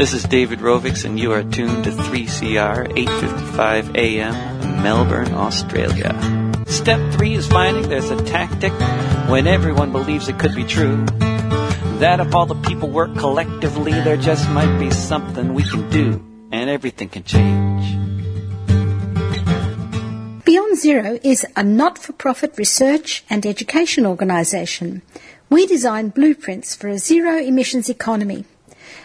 This is David Rovics, and you are tuned to 3CR 855 AM, Melbourne, Australia. Step three is finding there's a tactic when everyone believes it could be true. That if all the people work collectively, there just might be something we can do, and everything can change. Beyond Zero is a not-for-profit research and education organisation. We design blueprints for a zero emissions economy.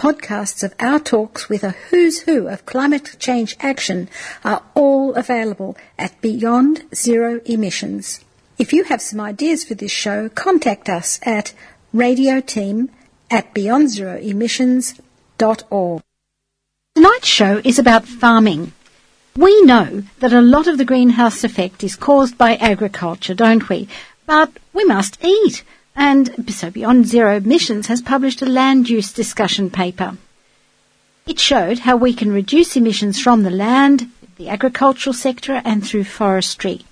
Podcasts of our talks with a who's who of climate change action are all available at Beyond Zero Emissions. If you have some ideas for this show, contact us at radioteam at beyondzeroemissions.org. Tonight's show is about farming. We know that a lot of the greenhouse effect is caused by agriculture, don't we? But we must eat. And so Beyond Zero Emissions has published a land use discussion paper. It showed how we can reduce emissions from the land, the agricultural sector and through forestry.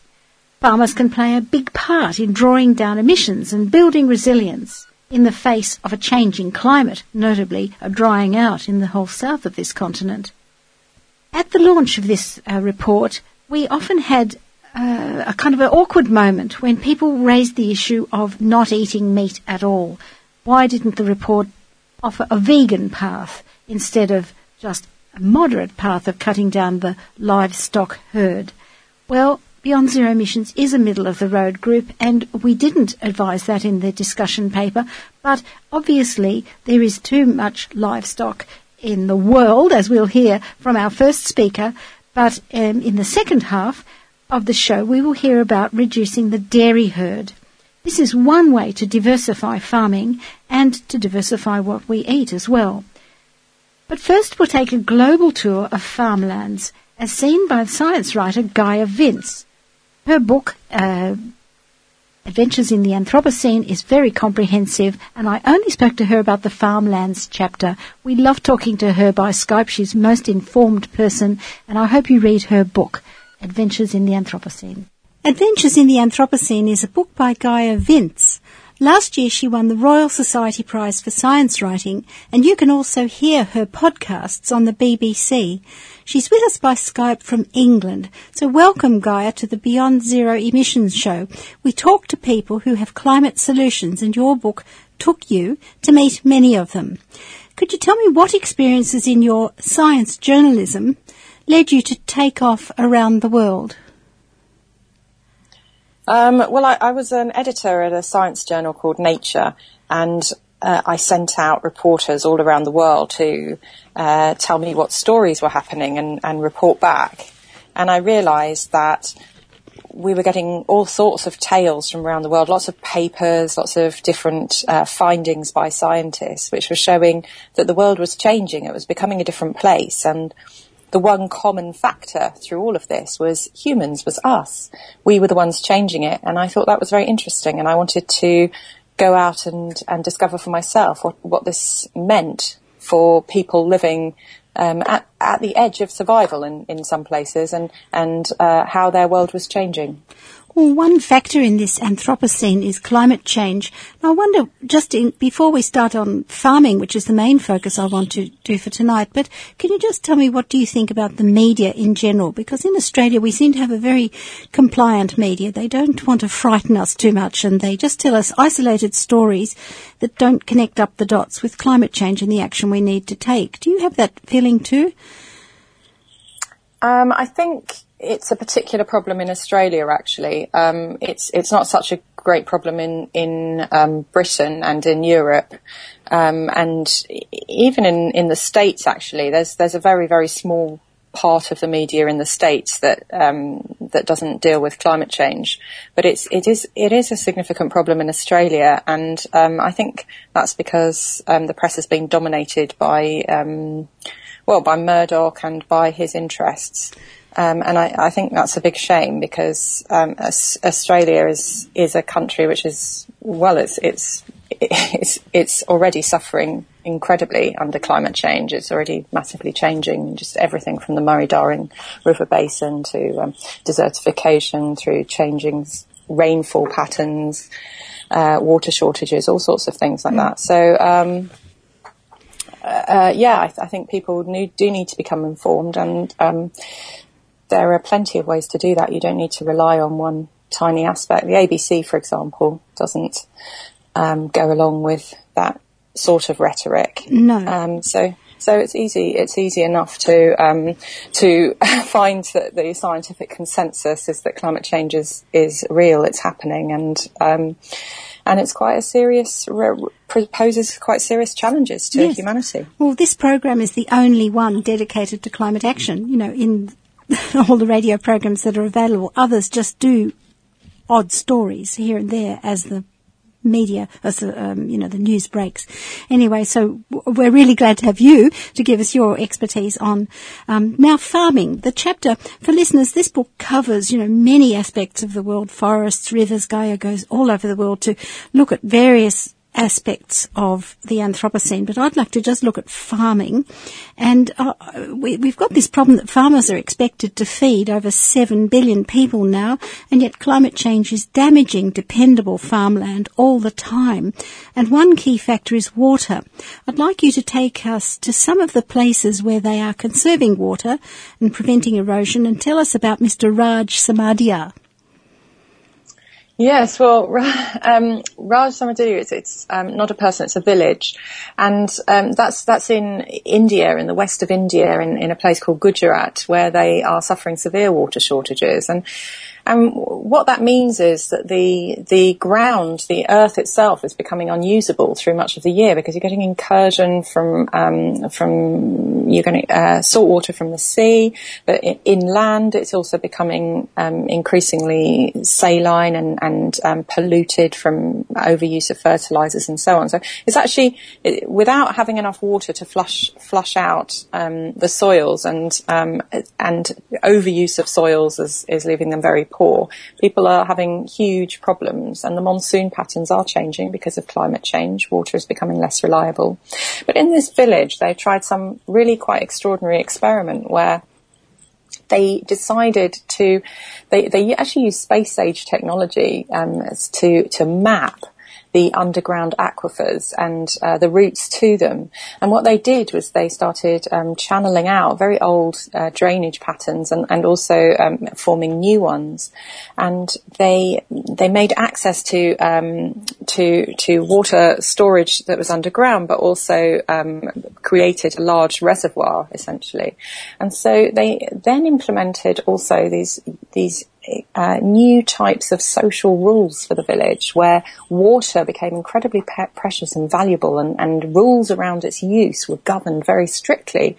Farmers can play a big part in drawing down emissions and building resilience in the face of a changing climate, notably a drying out in the whole south of this continent. At the launch of this uh, report, we often had uh, a kind of an awkward moment when people raised the issue of not eating meat at all. Why didn't the report offer a vegan path instead of just a moderate path of cutting down the livestock herd? Well, Beyond Zero Emissions is a middle of the road group, and we didn't advise that in the discussion paper, but obviously there is too much livestock in the world, as we'll hear from our first speaker. But um, in the second half, of the show, we will hear about reducing the dairy herd. This is one way to diversify farming and to diversify what we eat as well. But first, we'll take a global tour of farmlands, as seen by science writer Gaia Vince. Her book, uh, Adventures in the Anthropocene, is very comprehensive, and I only spoke to her about the farmlands chapter. We love talking to her by Skype. She's most informed person, and I hope you read her book. Adventures in the Anthropocene. Adventures in the Anthropocene is a book by Gaia Vince. Last year she won the Royal Society Prize for Science Writing, and you can also hear her podcasts on the BBC. She's with us by Skype from England. So welcome, Gaia, to the Beyond Zero Emissions show. We talk to people who have climate solutions, and your book took you to meet many of them. Could you tell me what experiences in your science journalism led you to take off around the world? Um, well, I, I, was an editor at a science journal called Nature, and uh, I sent out reporters all around the world to uh, tell me what stories were happening and, and report back. And I realised that we were getting all sorts of tales from around the world, lots of papers, lots of different uh, findings by scientists, which were showing that the world was changing. It was becoming a different place, and the one common factor through all of this was humans, was us. We were the ones changing it. And I thought that was very interesting. And I wanted to go out and, and discover for myself what, what this meant for people living um, at, at the edge of survival in, in some places and, and uh, how their world was changing. Well, one factor in this Anthropocene is climate change. I wonder, just in, before we start on farming, which is the main focus I want to do for tonight, but can you just tell me what do you think about the media in general? Because in Australia we seem to have a very compliant media. They don't want to frighten us too much and they just tell us isolated stories that don't connect up the dots with climate change and the action we need to take. Do you have that feeling too? Um, I think it's a particular problem in Australia. Actually, um, it's it's not such a great problem in in um, Britain and in Europe, um, and even in in the states. Actually, there's there's a very very small part of the media in the states that um, that doesn't deal with climate change, but it's it is it is a significant problem in Australia, and um, I think that's because um, the press has been dominated by well by Murdoch and by his interests. Um, and I, I, think that's a big shame because um, Australia is is a country which is well, it's it's it's it's already suffering incredibly under climate change. It's already massively changing just everything from the Murray-Darling River Basin to um, desertification through changing rainfall patterns, uh, water shortages, all sorts of things like mm. that. So, um, uh, yeah, I, th- I, think people do need to become informed, and um, there are plenty of ways to do that. You don't need to rely on one tiny aspect. The ABC, for example, doesn't um, go along with that sort of rhetoric. No. Um, so so it's easy. It's easy enough to um, to find that the scientific consensus is that climate change is is real. It's happening, and um, and it's quite a serious poses quite serious challenges to yes. humanity. Well, this program is the only one dedicated to climate action. You know, in all the radio programs that are available, others just do odd stories here and there as the media, as the, um, you know, the news breaks. Anyway, so we're really glad to have you to give us your expertise on um, now farming. The chapter for listeners, this book covers, you know, many aspects of the world: forests, rivers. Gaia goes all over the world to look at various aspects of the Anthropocene, but I'd like to just look at farming. And uh, we, have got this problem that farmers are expected to feed over 7 billion people now, and yet climate change is damaging dependable farmland all the time. And one key factor is water. I'd like you to take us to some of the places where they are conserving water and preventing erosion and tell us about Mr. Raj Samadia. Yes, well, um, Raj Samadhu, it's, it's um, not a person, it's a village. And um, that's that's in India, in the west of India, in, in a place called Gujarat, where they are suffering severe water shortages. And and what that means is that the the ground, the earth itself, is becoming unusable through much of the year because you're getting incursion from um, from you're getting uh, salt water from the sea, but inland it's also becoming um, increasingly saline and and um, polluted from overuse of fertilizers and so on. So it's actually it, without having enough water to flush flush out um, the soils and um, and overuse of soils is, is leaving them very poor. People are having huge problems and the monsoon patterns are changing because of climate change. Water is becoming less reliable. But in this village, they tried some really quite extraordinary experiment where they decided to, they, they actually used space age technology um, to, to map the underground aquifers and uh, the routes to them. And what they did was they started um, channeling out very old uh, drainage patterns and, and also um, forming new ones. And they they made access to um, to to water storage that was underground, but also um, created a large reservoir essentially. And so they then implemented also these these uh, new types of social rules for the village where water became incredibly pe- precious and valuable and, and rules around its use were governed very strictly.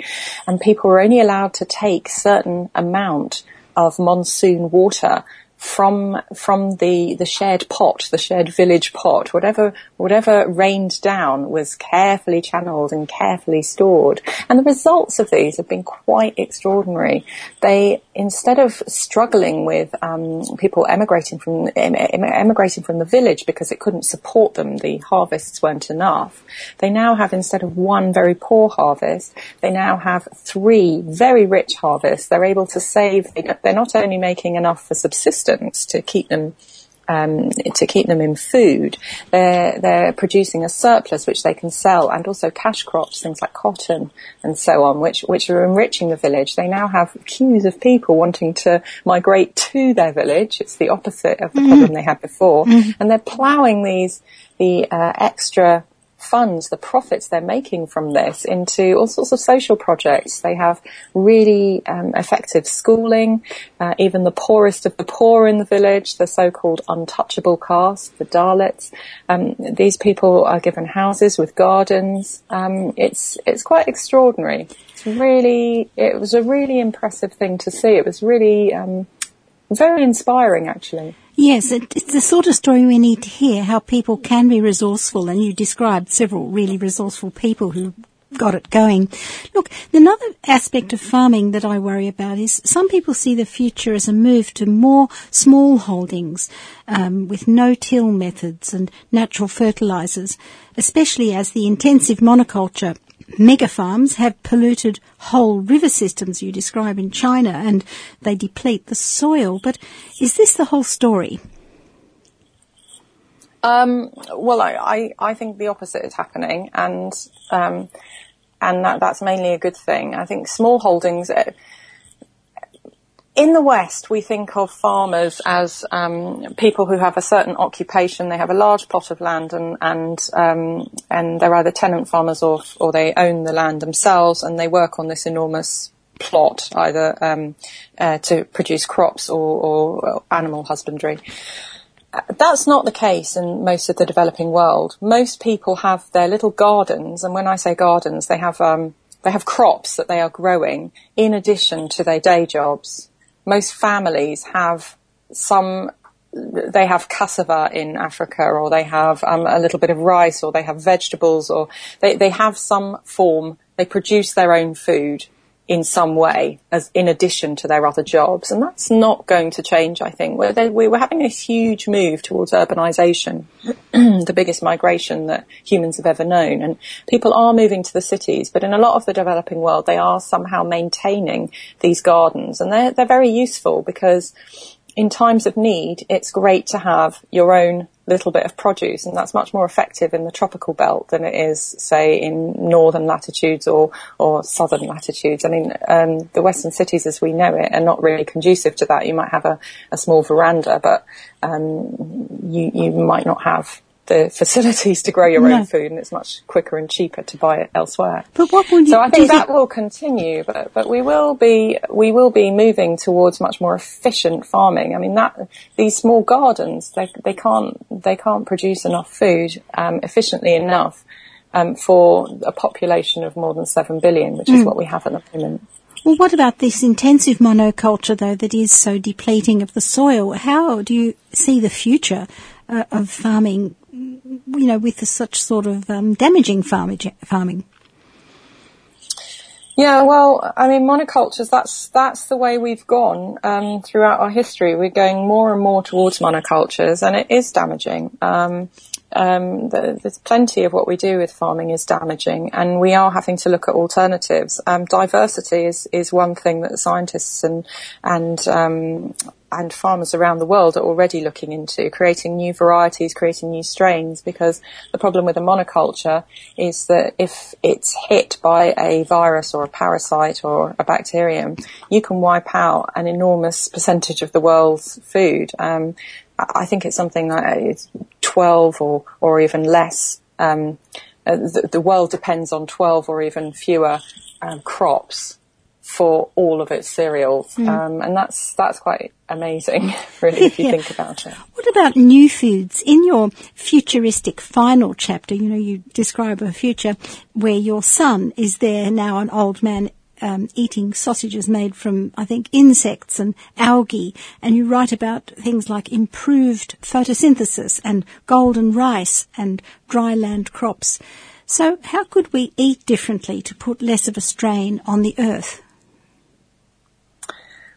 And people were only allowed to take certain amount of monsoon water from from the the shared pot, the shared village pot, whatever whatever rained down was carefully channeled and carefully stored. And the results of these have been quite extraordinary. They instead of struggling with um, people emigrating from em- emigrating from the village because it couldn't support them, the harvests weren't enough. They now have instead of one very poor harvest, they now have three very rich harvests. They're able to save. They're not only making enough for subsistence to keep them um, to keep them in food. They're they're producing a surplus which they can sell, and also cash crops, things like cotton and so on, which which are enriching the village. They now have queues of people wanting to migrate to their village. It's the opposite of the mm-hmm. problem they had before, mm-hmm. and they're ploughing these the uh, extra funds the profits they're making from this into all sorts of social projects. They have really um, effective schooling. Uh, even the poorest of the poor in the village, the so-called untouchable caste, the Dalits, um, these people are given houses with gardens. Um, it's it's quite extraordinary. It's really it was a really impressive thing to see. It was really um, very inspiring, actually. Yes, it's the sort of story we need to hear, how people can be resourceful, and you described several really resourceful people who got it going. Look, another aspect of farming that I worry about is some people see the future as a move to more small holdings um, with no-till methods and natural fertilizers, especially as the intensive monoculture mega farms have polluted whole river systems you describe in China and they deplete the soil. But is this the whole story? Um, well, I, I, I, think the opposite is happening, and um, and that, that's mainly a good thing. I think small holdings. In the West, we think of farmers as um, people who have a certain occupation. They have a large plot of land, and and um, and they're either tenant farmers or or they own the land themselves, and they work on this enormous plot, either um, uh, to produce crops or, or animal husbandry that's not the case in most of the developing world. Most people have their little gardens, and when I say gardens, they have um, they have crops that they are growing in addition to their day jobs. Most families have some. They have cassava in Africa, or they have um, a little bit of rice, or they have vegetables, or they, they have some form. They produce their own food in some way as in addition to their other jobs. And that's not going to change, I think. We're, we were having a huge move towards urbanization, the biggest migration that humans have ever known. And people are moving to the cities, but in a lot of the developing world, they are somehow maintaining these gardens and they're, they're very useful because in times of need, it's great to have your own little bit of produce, and that's much more effective in the tropical belt than it is, say, in northern latitudes or, or southern latitudes. I mean, um, the western cities as we know it are not really conducive to that. You might have a, a small veranda, but um, you, you might not have the facilities to grow your no. own food, and it's much quicker and cheaper to buy it elsewhere. But what would you, so I think that will continue, but but we will be we will be moving towards much more efficient farming. I mean that these small gardens they they can't they can't produce enough food um, efficiently enough um, for a population of more than seven billion, which mm. is hmm. what we have at the moment. Well, what about this intensive monoculture, though, that is so depleting of the soil? How do you see the future uh, of farming you know, with such sort of um, damaging farming? Yeah, well, I mean, monocultures, that's, that's the way we've gone, um, throughout our history. We're going more and more towards monocultures and it is damaging. Um, um, there's plenty of what we do with farming is damaging, and we are having to look at alternatives. Um, diversity is, is one thing that scientists and and um, and farmers around the world are already looking into creating new varieties, creating new strains. Because the problem with a monoculture is that if it's hit by a virus or a parasite or a bacterium, you can wipe out an enormous percentage of the world's food. I think it's something like 12 or, or even less. Um, uh, the, the, world depends on 12 or even fewer um, crops for all of its cereals. Mm. Um, and that's, that's quite amazing, really, if you yeah. think about it. What about new foods? In your futuristic final chapter, you know, you describe a future where your son is there now, an old man um, eating sausages made from, I think, insects and algae, and you write about things like improved photosynthesis and golden rice and dry land crops. So how could we eat differently to put less of a strain on the earth?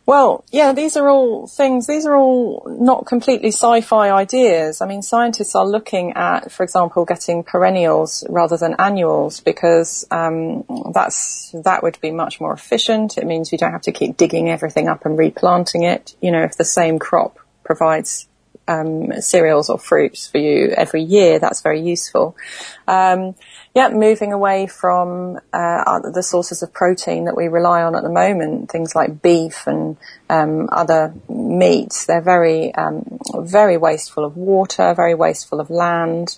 Well, yeah, these are all things, these are all not completely sci-fi ideas. I mean, scientists are looking at, for example, getting perennials rather than annuals because um, that's that would be much more efficient. It means you don't have to keep digging everything up and replanting it. You know, if the same crop provides um, cereals or fruits for you every year, that's very useful. Um, yeah, moving away from uh, the sources of protein that we rely on at the moment, things like beef and um, other meats. They're very, um, very wasteful of water, very wasteful of land.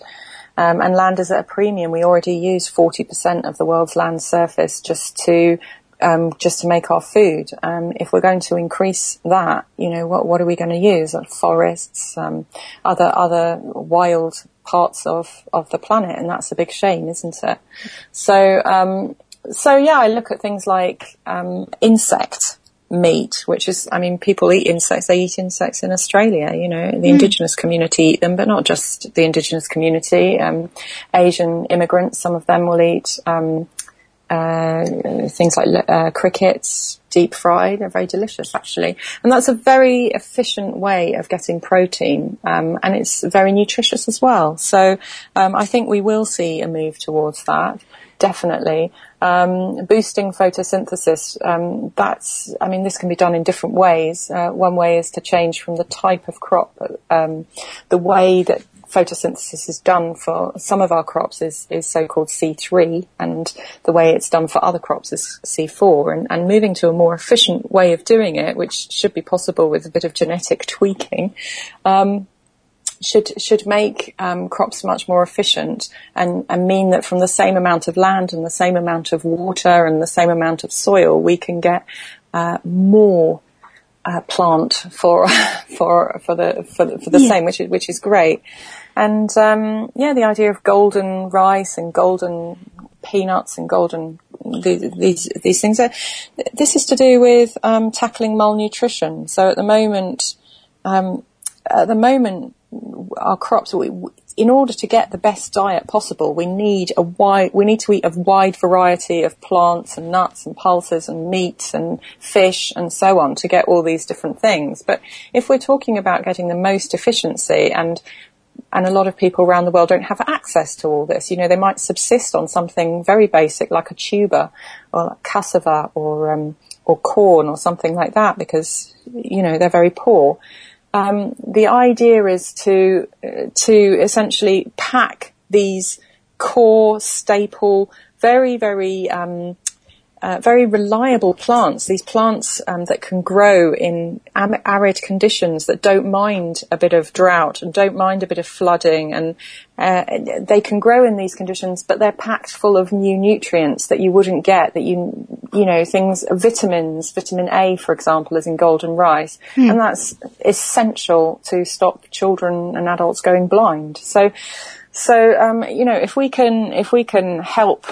Um, and land is at a premium. We already use 40% of the world's land surface just to um, just to make our food. Um, if we're going to increase that, you know, what what are we going to use? Forests, um, other other wild parts of of the planet, and that's a big shame, isn't it? So um, so yeah, I look at things like um, insect meat, which is, I mean, people eat insects. They eat insects in Australia. You know, the mm. indigenous community eat them, but not just the indigenous community. Um, Asian immigrants, some of them will eat uh, things like uh, crickets, deep fried, they're very delicious actually. And that's a very efficient way of getting protein, um, and it's very nutritious as well. So um, I think we will see a move towards that, definitely. Um, boosting photosynthesis, um, that's, I mean, this can be done in different ways. Uh, one way is to change from the type of crop, um, the way that photosynthesis is done for some of our crops is, is so-called C3 and the way it's done for other crops is C4 and, and moving to a more efficient way of doing it, which should be possible with a bit of genetic tweaking, um, should should make um, crops much more efficient and, and mean that from the same amount of land and the same amount of water and the same amount of soil, we can get uh, more uh, plant for for for the for the, for the yeah. same, which is which is great. And um, yeah, the idea of golden rice and golden peanuts and golden these these, things. This is to do with um, tackling malnutrition. So at the moment, um, at the moment, our crops. We, in order to get the best diet possible, we need a wide, we need to eat a wide variety of plants and nuts and pulses and meats and fish and so on to get all these different things. But if we're talking about getting the most efficiency and and a lot of people around the world don't have access to all this. You know, they might subsist on something very basic like a tuber or like cassava or um, or corn or something like that because you know they're very poor. Um, the idea is to uh, to essentially pack these core staple, very very um, uh, very reliable plants. These plants um, that can grow in am- arid conditions that don't mind a bit of drought and don't mind a bit of flooding, and uh, they can grow in these conditions, but they're packed full of new nutrients that you wouldn't get. That you you know things vitamins, vitamin A, for example, is in golden rice, mm. and that's essential to stop children and adults going blind. So. So um, you know, if we can if we can help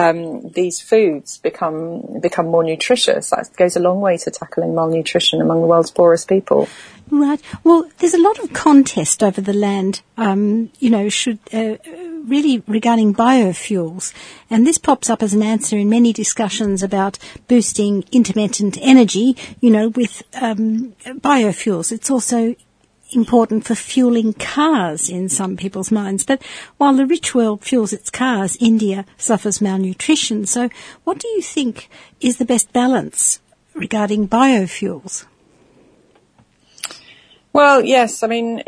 um, these foods become become more nutritious. That goes a long way to tackling malnutrition among the world's poorest people. Right. Well, there's a lot of contest over the land. Um, you know, should uh, really regarding biofuels, and this pops up as an answer in many discussions about boosting intermittent energy. You know, with um, biofuels, it's also important for fueling cars in some people's minds. But while the rich world fuels its cars, India suffers malnutrition. So what do you think is the best balance regarding biofuels? Well, yes, I mean,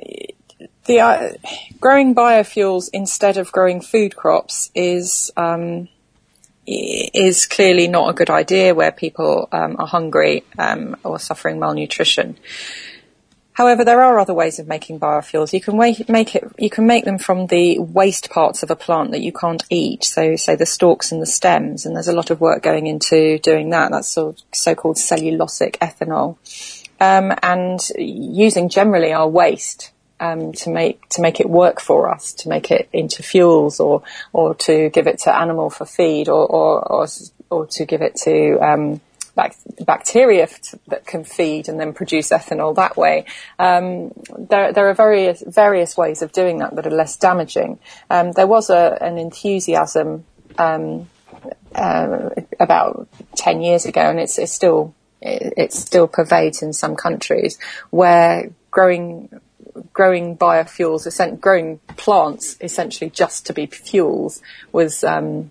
the uh, growing biofuels instead of growing food crops is um, is clearly not a good idea where people um, are hungry um, or suffering malnutrition. However, there are other ways of making biofuels. You can make it, you can make them from the waste parts of a plant that you can't eat. So, say the stalks and the stems, and there's a lot of work going into doing that. That's sort of so-called cellulosic ethanol, um, and using generally our waste um, to make to make it work for us, to make it into fuels, or or to give it to animal for feed, or or or, or to give it to um, bacteria that can feed and then produce ethanol that way. Um, there, there, are various various ways of doing that that are less damaging. Um, there was a, an enthusiasm um, uh, about ten years ago, and it's, it's still it, it still pervades in some countries where growing growing biofuels, growing plants essentially just to be fuels was um,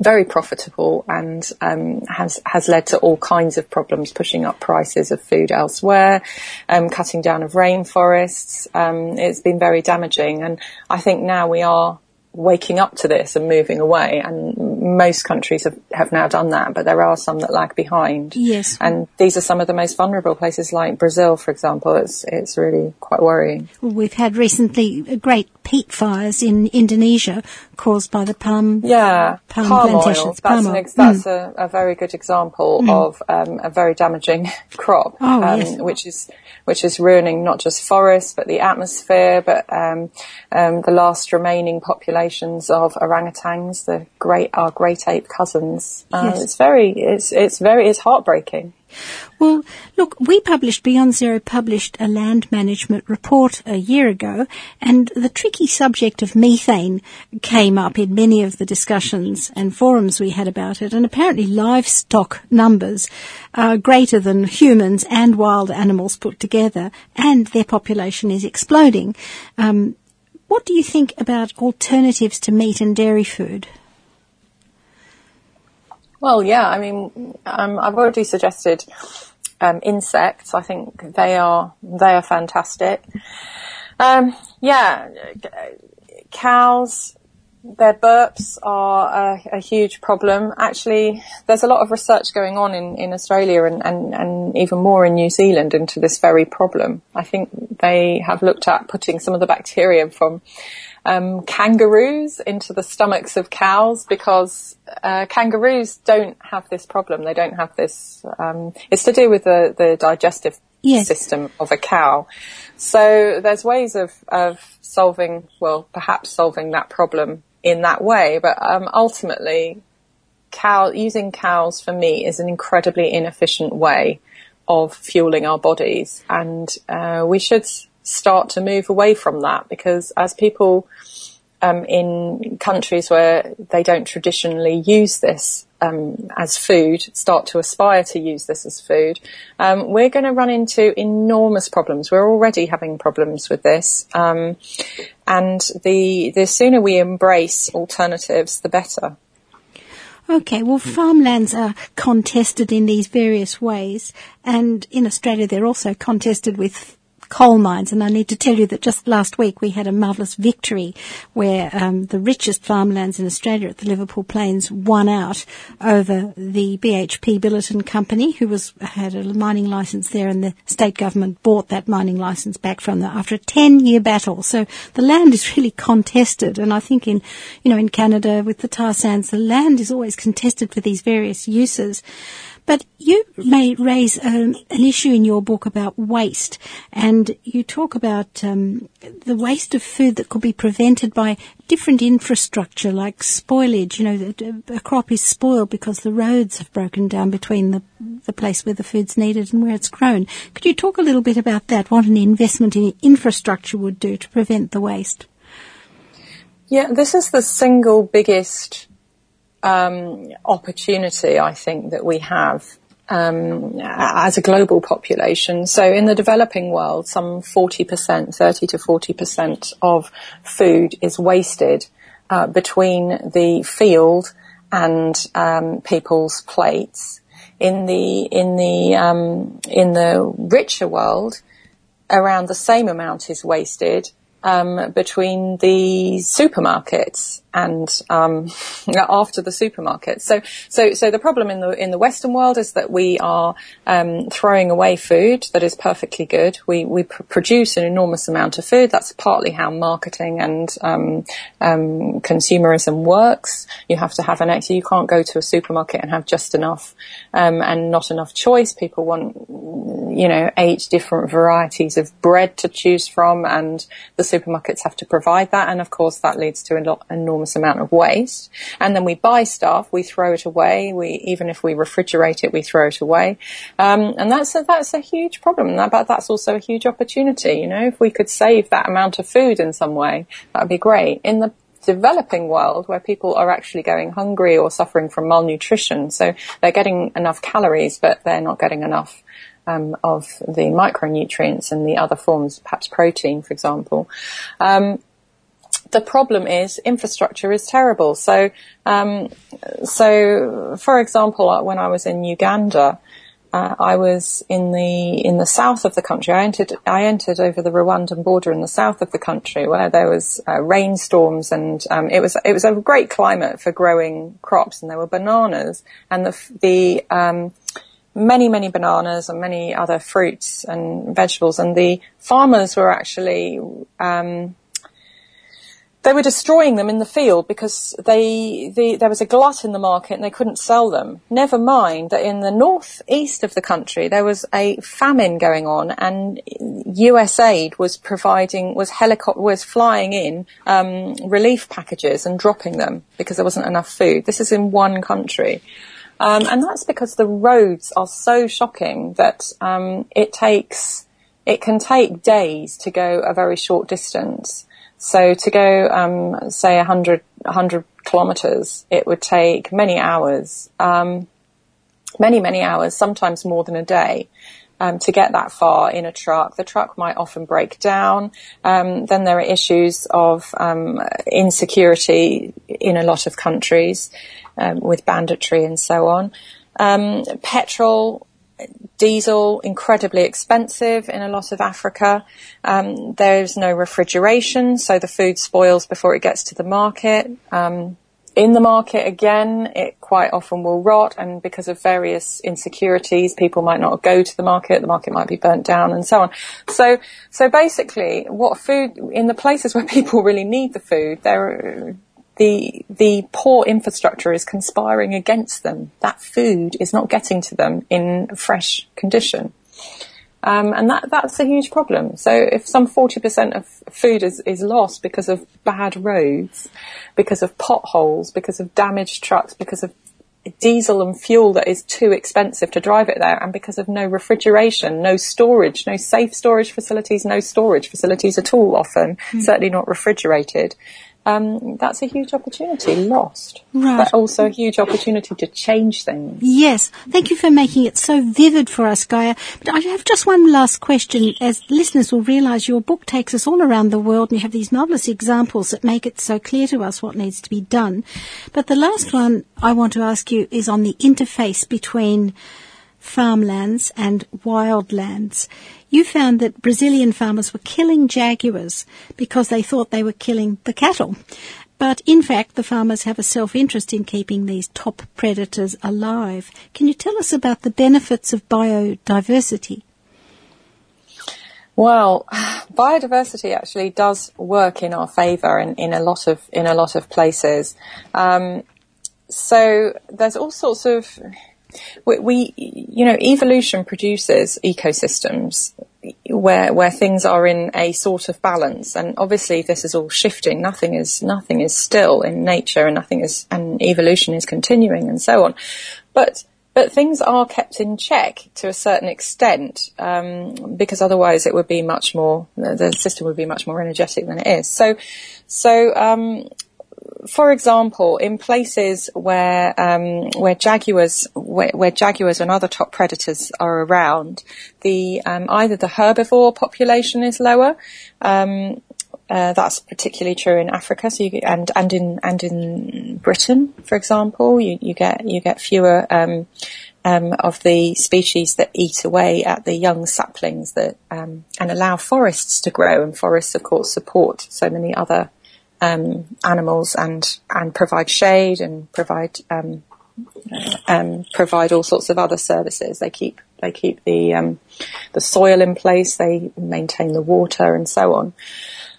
very profitable and um, has has led to all kinds of problems, pushing up prices of food elsewhere, um, cutting down of rainforests. Um, it's been very damaging, and I think now we are waking up to this and moving away. And most countries have, have now done that, but there are some that lag behind. Yes. And these are some of the most vulnerable places like Brazil, for example. It's, it's really quite worrying. We've had recently a great peat fires in Indonesia caused by the palm. Yeah. Palm, palm plantations. Oil. That's, palm oil. Ex- that's mm. a, a, very good example mm. of um, a very damaging crop, oh, um, yes. which is which is ruining not just forests but the atmosphere, but um, um, the last remaining populations of orangutans, the great our great ape cousins. Uh, yes. It's very it's it's very it's heartbreaking. Well, look, we published, Beyond Zero published a land management report a year ago, and the tricky subject of methane came up in many of the discussions and forums we had about it, and apparently livestock numbers are greater than humans and wild animals put together, and their population is exploding. Um, what do you think about alternatives to meat and dairy food? Well, yeah, I mean, um, I've already suggested um, insects. I think they are they are fantastic. Um, yeah, cows. Their burps are a, a, huge problem. Actually, there's a lot of research going on in, in Australia and, and, and even more in New Zealand into this very problem. I think they have looked at putting some of the bacteria from um, kangaroos into the stomachs of cows because uh, kangaroos don't have this problem. They don't have this. Um, it's to do with the, the digestive yes. system of a cow. So there's ways of, of solving, well, perhaps solving that problem in that way, but um, ultimately, cow using cows for meat is an incredibly inefficient way of fueling our bodies, and uh, we should start to move away from that because as people um, in countries where they don't traditionally use this um, as food start to aspire to use this as food, um, we're going to run into enormous problems. We're already having problems with this, um, and the the sooner we embrace alternatives, the better. Okay, well, farmlands are contested in these various ways, and in Australia they're also contested with coal mines. And I need to tell you that just last week we had a marvellous victory where um, the richest farmlands in Australia at the Liverpool Plains won out over the BHP Billiton Company, who was had a mining license there, and the state government bought that mining license back from them after a ten-year battle. So the land is really contested, and I think in you know in Canada with the tar sands, the land is always contested for these various uses. But you may raise um, an issue in your book about waste, and you talk about um, the waste of food that could be prevented by different infrastructure, like spoilage. You know, a crop is spoiled because the roads have broken down between the the place where the food's needed and where it's grown. Could you talk a little bit about that? What an investment in infrastructure would do to prevent the waste? Yeah, this is the single biggest um, opportunity I think that we have um, as a global population. So in the developing world, some 40%, 30 to 40% of food is wasted uh, between the field and um, people's plates. In the in the um, in the richer world, around the same amount is wasted um, between the supermarkets and um, after the supermarkets. So, so, so the problem in the in the Western world is that we are um, throwing away food that is perfectly good. We we pr- produce an enormous amount of food. That's partly how marketing and um, um, consumerism works. You have to have an extra. You can't go to a supermarket and have just enough um, and not enough choice. People want you know eight different varieties of bread to choose from, and the supermarkets have to provide that. And of course, that leads to an enormous enormous amount of waste. And then we buy stuff, we throw it away. We, even if we refrigerate it, we throw it away. Um, and that's a, that's a huge problem. That, but that's also a huge opportunity. You know, if we could save that amount of food in some way, that would be great. In the developing world where people are actually going hungry or suffering from malnutrition. So they're getting enough calories, but they're not getting enough um, of the micronutrients and the other forms, perhaps protein, for example. Um, the problem is infrastructure is terrible. So, um, so for example, uh, when I was in Uganda, uh, I was in the in the south of the country. I entered I entered over the Rwandan border in the south of the country where there was uh, rainstorms and um, it was it was a great climate for growing crops and there were bananas and the the um, many many bananas and many other fruits and vegetables and the farmers were actually um, they were destroying them in the field because they, the, there was a glut in the market and they couldn't sell them. Never mind that in the northeast of the country there was a famine going on and USAID was providing, was helicopter, was flying in um, relief packages and dropping them because there wasn't enough food. This is in one country. Um, and that's because the roads are so shocking that um, it takes it can take days to go a very short distance. So to go, um, say, 100, 100 kilometers, it would take many hours, um, many, many hours, sometimes more than a day. Um, to get that far in a truck. The truck might often break down. Um, then there are issues of um, insecurity in a lot of countries um, with banditry and so on. Um, petrol diesel incredibly expensive in a lot of Africa. Um, there's no refrigeration, so the food spoils before it gets to the market. Um, in the market again, it quite often will rot, and because of various insecurities, people might not go to the market. The market might be burnt down, and so on. So, so basically, what food in the places where people really need the food, there the the poor infrastructure is conspiring against them. That food is not getting to them in fresh condition. Um, and that, that's a huge problem. So if some 40% of food is, is lost because of bad roads, because of potholes, because of damaged trucks, because of diesel and fuel that is too expensive to drive it there, and because of no refrigeration, no storage, no safe storage facilities, no storage facilities at all often, mm. certainly not refrigerated, um, that's a huge opportunity lost. Right. But also a huge opportunity to change things. Yes. Thank you for making it so vivid for us, Gaia. But I have just one last question. As listeners will realise, your book takes us all around the world and you have these marvellous examples that make it so clear to us what needs to be done. But the last one I want to ask you is on the interface between farmlands and wildlands you found that Brazilian farmers were killing jaguars because they thought they were killing the cattle. But in fact, the farmers have a self-interest in keeping these top predators alive. Can you tell us about the benefits of biodiversity? Well, biodiversity actually does work in our favour in, in a lot of in a lot of places. Um, so there's all sorts of we, we, you know, evolution produces ecosystems where where things are in a sort of balance, and obviously this is all shifting. Nothing is nothing is still in nature, and nothing is and evolution is continuing, and so on. But but things are kept in check to a certain extent um, because otherwise it would be much more the system would be much more energetic than it is. So so um, for example, in places where um, where jaguars where, where, jaguars and other top predators are around, the um, either the herbivore population is lower. Um, uh, that's particularly true in Africa. So you, and and in and in Britain, for example, you, you get you get fewer um, um, of the species that eat away at the young saplings that um, and allow forests to grow. And forests, of course, support so many other um, animals and and provide shade and provide um, um, provide all sorts of other services. They keep they keep the um, the soil in place. They maintain the water and so on.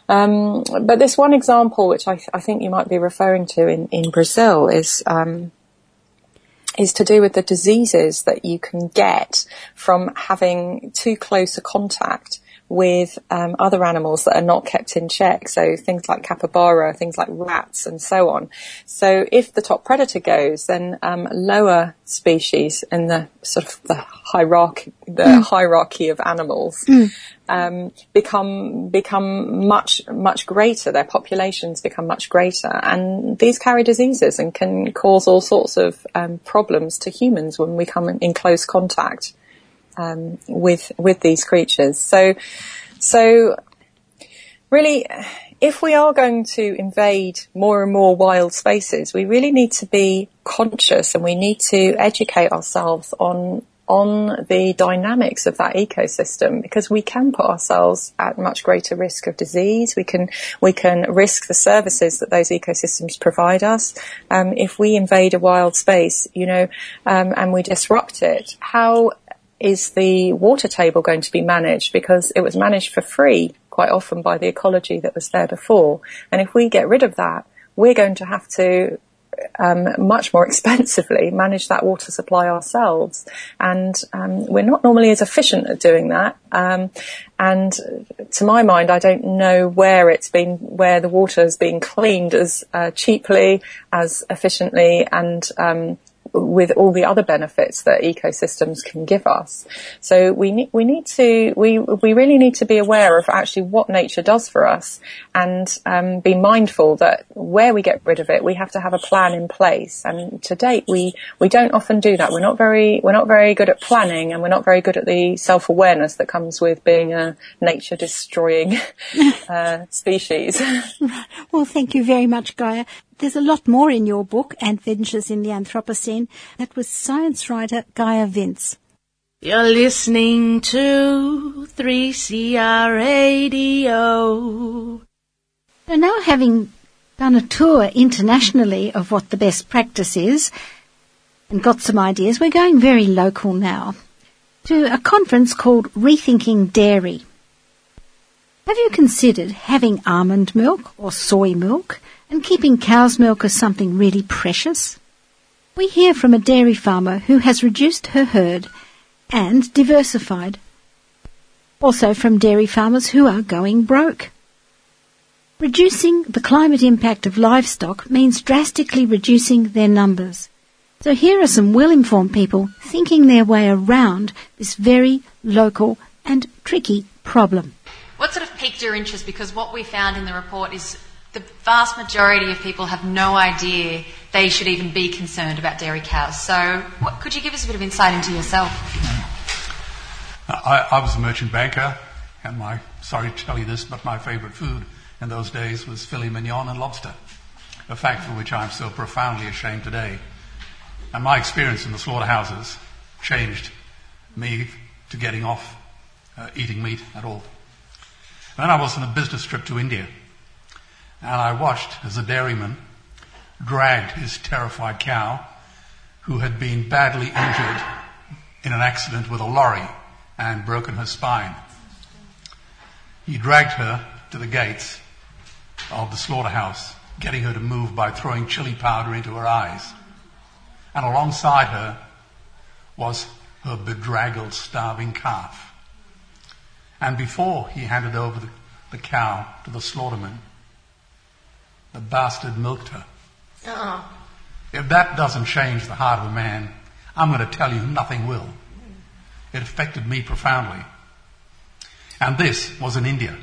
Um, but this one example, which I, th- I, think you might be referring to in, in Brazil, is um, is to do with the diseases that you can get from having too close a contact with um, other animals that are not kept in check. So things like capybara, things like rats, and so on. So if the top predator goes, then um, lower species in the sort of the hierarchy, the mm. hierarchy of animals, mm. um, become become much much greater. Their populations become much greater, and these carry diseases and can cause all sorts of um, problems to humans when we come in, in close contact um, with with these creatures. So, so really, if we are going to invade more and more wild spaces, we really need to be conscious and we need to educate ourselves on on the dynamics of that ecosystem because we can put ourselves at much greater risk of disease. We can we can risk the services that those ecosystems provide us. Um, if we invade a wild space, you know, um, and we disrupt it, how is the water table going to be managed? Because it was managed for free quite often by the ecology that was there before. And if we get rid of that, we're going to have to um, much more expensively manage that water supply ourselves. And um, we're not normally as efficient at doing that. Um, and to my mind, I don't know where it's been, where the water has been cleaned as uh, cheaply, as efficiently, and um, with all the other benefits that ecosystems can give us. So we need, we need to, we, we really need to be aware of actually what nature does for us and, um, be mindful that where we get rid of it, we have to have a plan in place. And to date, we, we don't often do that. We're not very, we're not very good at planning and we're not very good at the self-awareness that comes with being a nature destroying, uh, species. well, thank you very much, Gaia. There's a lot more in your book, Adventures in the Anthropocene. That was science writer Gaia Vince. You're listening to 3CR Radio. So now having done a tour internationally of what the best practice is and got some ideas, we're going very local now to a conference called Rethinking Dairy. Have you considered having almond milk or soy milk and keeping cow's milk as something really precious? We hear from a dairy farmer who has reduced her herd and diversified. Also from dairy farmers who are going broke. Reducing the climate impact of livestock means drastically reducing their numbers. So here are some well-informed people thinking their way around this very local and tricky problem. What sort of piqued your interest? Because what we found in the report is the vast majority of people have no idea they should even be concerned about dairy cows. So, what, could you give us a bit of insight into yourself? I, I was a merchant banker, and my sorry to tell you this, but my favourite food in those days was filet mignon and lobster, a fact for which I'm so profoundly ashamed today. And my experience in the slaughterhouses changed me to getting off uh, eating meat at all. Then I was on a business trip to India and I watched as a dairyman dragged his terrified cow, who had been badly injured in an accident with a lorry and broken her spine. He dragged her to the gates of the slaughterhouse, getting her to move by throwing chili powder into her eyes. And alongside her was her bedraggled, starving calf. And before he handed over the, the cow to the slaughterman, the bastard milked her. Uh-uh. If that doesn't change the heart of a man, I'm going to tell you nothing will. It affected me profoundly. And this was in India,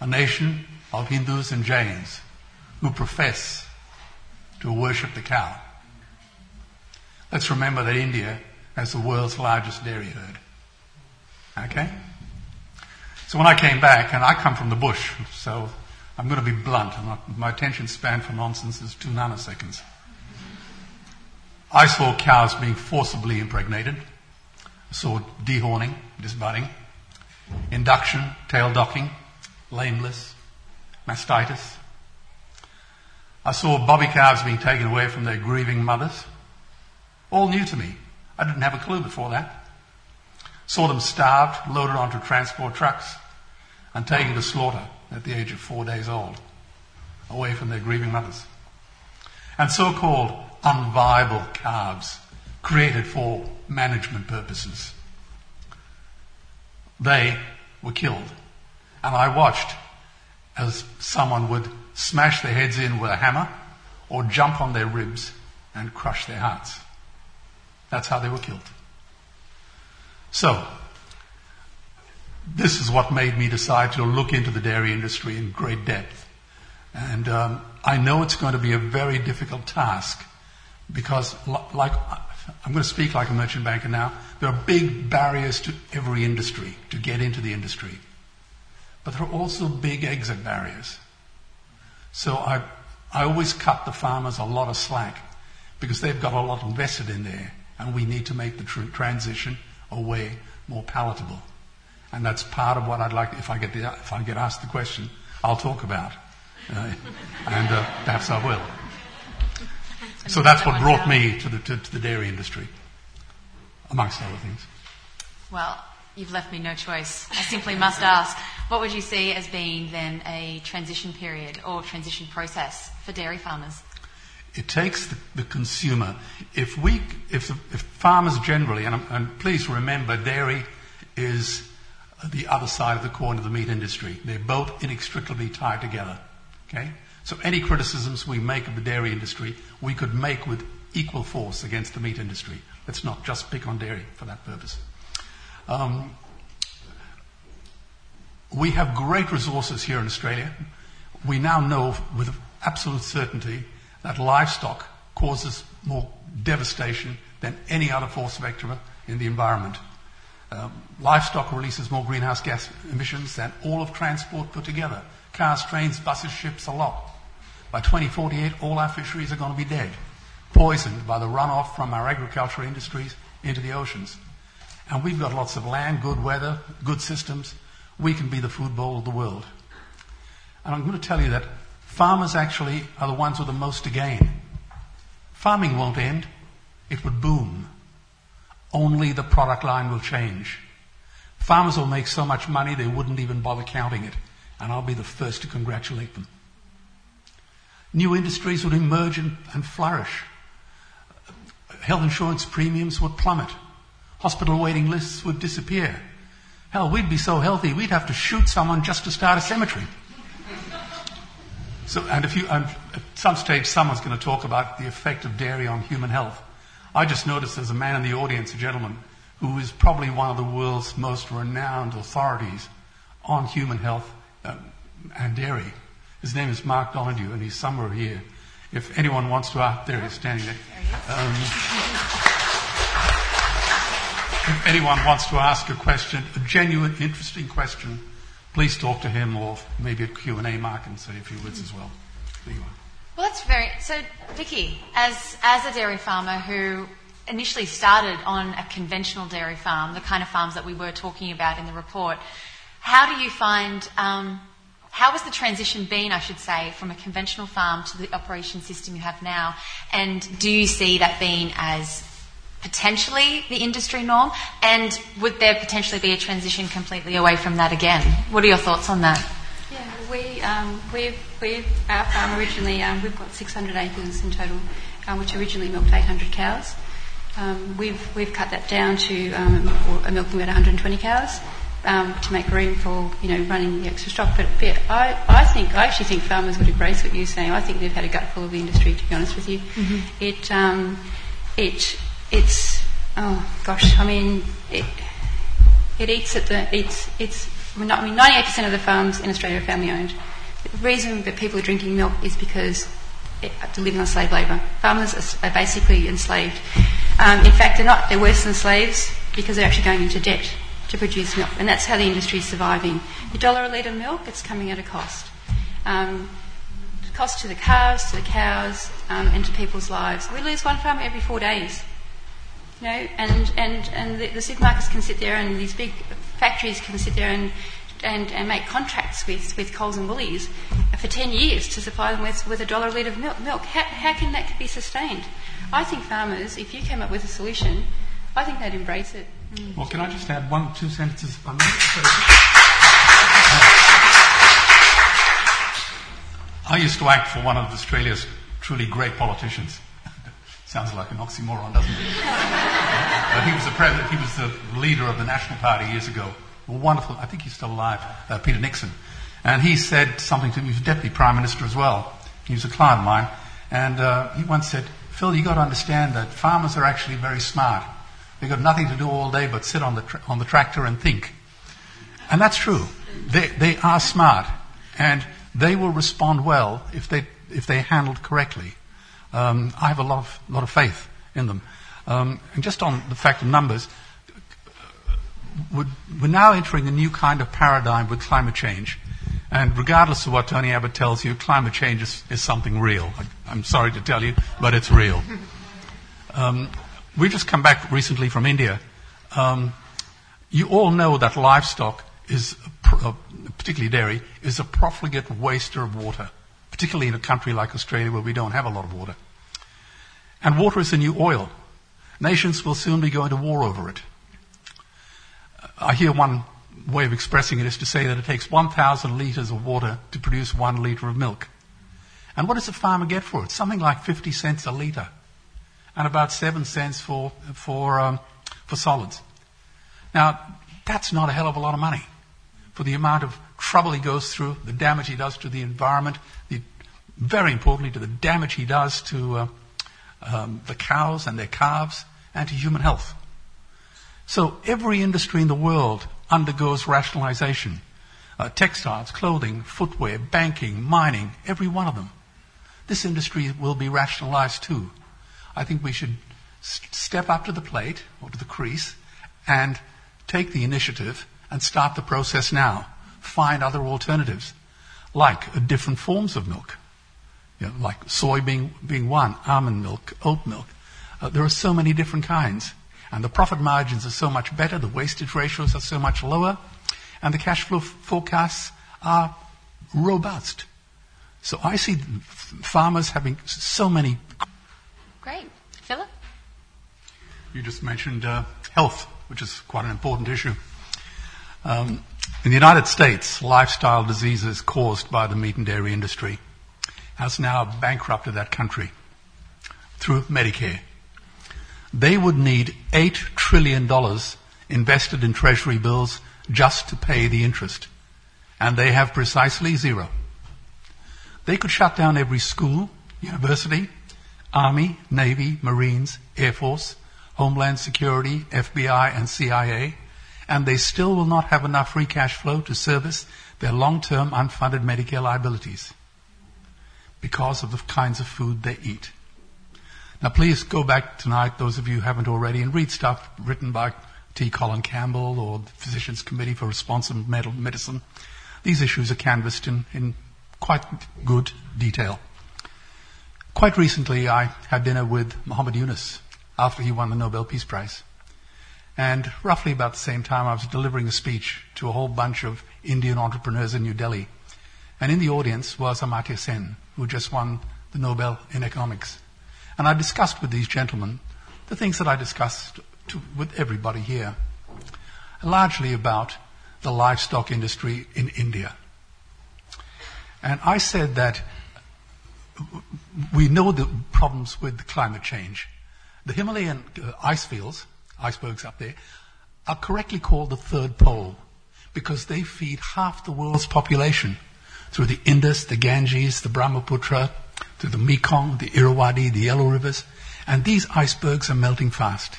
a nation of Hindus and Jains who profess to worship the cow. Let's remember that India has the world's largest dairy herd. Okay? So when I came back, and I come from the bush, so I'm going to be blunt. Not, my attention span for nonsense is two nanoseconds. I saw cows being forcibly impregnated. I saw dehorning, disbudding, induction, tail docking, lameness, mastitis. I saw bobby calves being taken away from their grieving mothers. All new to me. I didn't have a clue before that. Saw them starved, loaded onto transport trucks, and taken to slaughter at the age of four days old, away from their grieving mothers. And so called unviable calves created for management purposes. They were killed. And I watched as someone would smash their heads in with a hammer or jump on their ribs and crush their hearts. That's how they were killed. So, this is what made me decide to look into the dairy industry in great depth. And um, I know it's going to be a very difficult task because, like, I'm going to speak like a merchant banker now. There are big barriers to every industry to get into the industry, but there are also big exit barriers. So I, I always cut the farmers a lot of slack because they've got a lot invested in there, and we need to make the tr- transition away more palatable. And that's part of what I'd like, if I get, the, if I get asked the question, I'll talk about. Uh, and uh, perhaps I will. So that's what brought me to the, to, to the dairy industry, amongst other things. Well, you've left me no choice. I simply must ask, what would you see as being then a transition period or transition process for dairy farmers? It takes the, the consumer. If we, if, if farmers generally, and, and please remember, dairy is the other side of the coin of the meat industry. They're both inextricably tied together. Okay? So any criticisms we make of the dairy industry, we could make with equal force against the meat industry. Let's not just pick on dairy for that purpose. Um, we have great resources here in Australia. We now know with absolute certainty that livestock causes more devastation than any other force vector in the environment. Um, livestock releases more greenhouse gas emissions than all of transport put together. Cars, trains, buses, ships, a lot. By 2048, all our fisheries are going to be dead, poisoned by the runoff from our agricultural industries into the oceans. And we've got lots of land, good weather, good systems. We can be the food bowl of the world. And I'm going to tell you that farmers actually are the ones with the most to gain. Farming won't end, it would boom. Only the product line will change. Farmers will make so much money they wouldn't even bother counting it, and I'll be the first to congratulate them. New industries would emerge and, and flourish. Health insurance premiums would plummet. Hospital waiting lists would disappear. Hell, we'd be so healthy we'd have to shoot someone just to start a cemetery. So, and if you, and at some stage, someone's going to talk about the effect of dairy on human health. I just noticed there's a man in the audience, a gentleman, who is probably one of the world's most renowned authorities on human health um, and dairy. His name is Mark Donoghue, and he's somewhere here. If anyone wants to ask, there he's standing there. Um, if anyone wants to ask a question, a genuine, interesting question, please talk to him or maybe at Q&A, Mark, and say a few words as well. There you are. Well, that's very. So, Vicky, as as a dairy farmer who initially started on a conventional dairy farm, the kind of farms that we were talking about in the report, how do you find? Um, how has the transition been, I should say, from a conventional farm to the operation system you have now? And do you see that being as potentially the industry norm? And would there potentially be a transition completely away from that again? What are your thoughts on that? We um, we we our farm originally um, we've got 600 acres in total, um, which originally milked 800 cows. Um, we've we've cut that down to um, milking about 120 cows. Um, to make room for you know running the extra stock, but, but I, I think I actually think farmers would embrace what you're saying. I think they've had a gutful of the industry. To be honest with you, mm-hmm. it it it's oh gosh, I mean it it eats at the it's it's I mean 98% of the farms in Australia are family owned. The reason that people are drinking milk is because they're living on slave labour. Farmers are, basically enslaved. Um, in fact, they're not. They're worse than slaves because they're actually going into debt to produce milk, and that's how the industry is surviving. A dollar a litre of milk, it's coming at a cost. Um, cost to the calves, to the cows, um, and to people's lives. We lose one farm every four days. You know, and, and, and the, the, supermarkets can sit there and these big factories can sit there and, and, and make contracts with, with Coles and Woolies for 10 years to supply them with, with a dollar a litre of milk. milk. How, how can that be sustained? I think farmers, if you came up with a solution, I think they'd embrace it. Mm. Well, can I just add one, two sentences if I may? I used to act for one of Australia's truly great politicians. Sounds like an oxymoron, doesn't it? but he was the president, he was the leader of the National Party years ago. Wonderful. I think he's still alive, uh, Peter Nixon. And he said something to me, he was deputy prime minister as well. He was a client of mine. And uh, he once said, Phil, you've got to understand that farmers are actually very smart. They've got nothing to do all day but sit on the, tra- on the tractor and think. And that's true. They, they are smart. And they will respond well if, they, if they're handled correctly. Um, I have a lot of, lot of faith in them. Um, and just on the fact of numbers, we're, now entering a new kind of paradigm with climate change. And regardless of what Tony Abbott tells you, climate change is, is something real. I, am sorry to tell you, but it's real. Um, we've just come back recently from India. Um, you all know that livestock is, uh, particularly dairy, is a profligate waster of water particularly in a country like Australia where we don't have a lot of water. And water is the new oil. Nations will soon be going to war over it. I hear one way of expressing it is to say that it takes 1,000 litres of water to produce one litre of milk. And what does a farmer get for it? Something like 50 cents a litre. And about 7 cents for, for, um, for solids. Now, that's not a hell of a lot of money for the amount of trouble he goes through, the damage he does to the environment, the, very importantly, to the damage he does to, uh, um, the cows and their calves, and to human health. So every industry in the world undergoes rationalization. Uh, textiles, clothing, footwear, banking, mining, every one of them. This industry will be rationalized too. I think we should st- step up to the plate or to the crease and take the initiative and start the process now. Find other alternatives, like different forms of milk, you know, like soy being, being one, almond milk, oat milk. Uh, there are so many different kinds. And the profit margins are so much better, the wastage ratios are so much lower, and the cash flow f- forecasts are robust. So I see farmers having so many. Great. Philip? You just mentioned uh, health, which is quite an important issue. Um, in the United States, lifestyle diseases caused by the meat and dairy industry has now bankrupted that country through Medicare. They would need $8 trillion invested in treasury bills just to pay the interest. And they have precisely zero. They could shut down every school, university, army, navy, marines, air force, homeland security, FBI, and CIA, and they still will not have enough free cash flow to service their long-term unfunded Medicare liabilities because of the kinds of food they eat. Now, please go back tonight, those of you who haven't already, and read stuff written by T. Colin Campbell or the Physicians Committee for Responsible Medicine. These issues are canvassed in, in quite good detail. Quite recently, I had dinner with Muhammad Yunus after he won the Nobel Peace Prize. And roughly about the same time, I was delivering a speech to a whole bunch of Indian entrepreneurs in New Delhi. And in the audience was Amartya Sen, who just won the Nobel in economics. And I discussed with these gentlemen the things that I discussed to, with everybody here, largely about the livestock industry in India. And I said that we know the problems with climate change. The Himalayan uh, ice fields, icebergs up there, are correctly called the third pole because they feed half the world's population through the Indus, the Ganges, the Brahmaputra, through the Mekong, the Irrawaddy, the Yellow Rivers, and these icebergs are melting fast.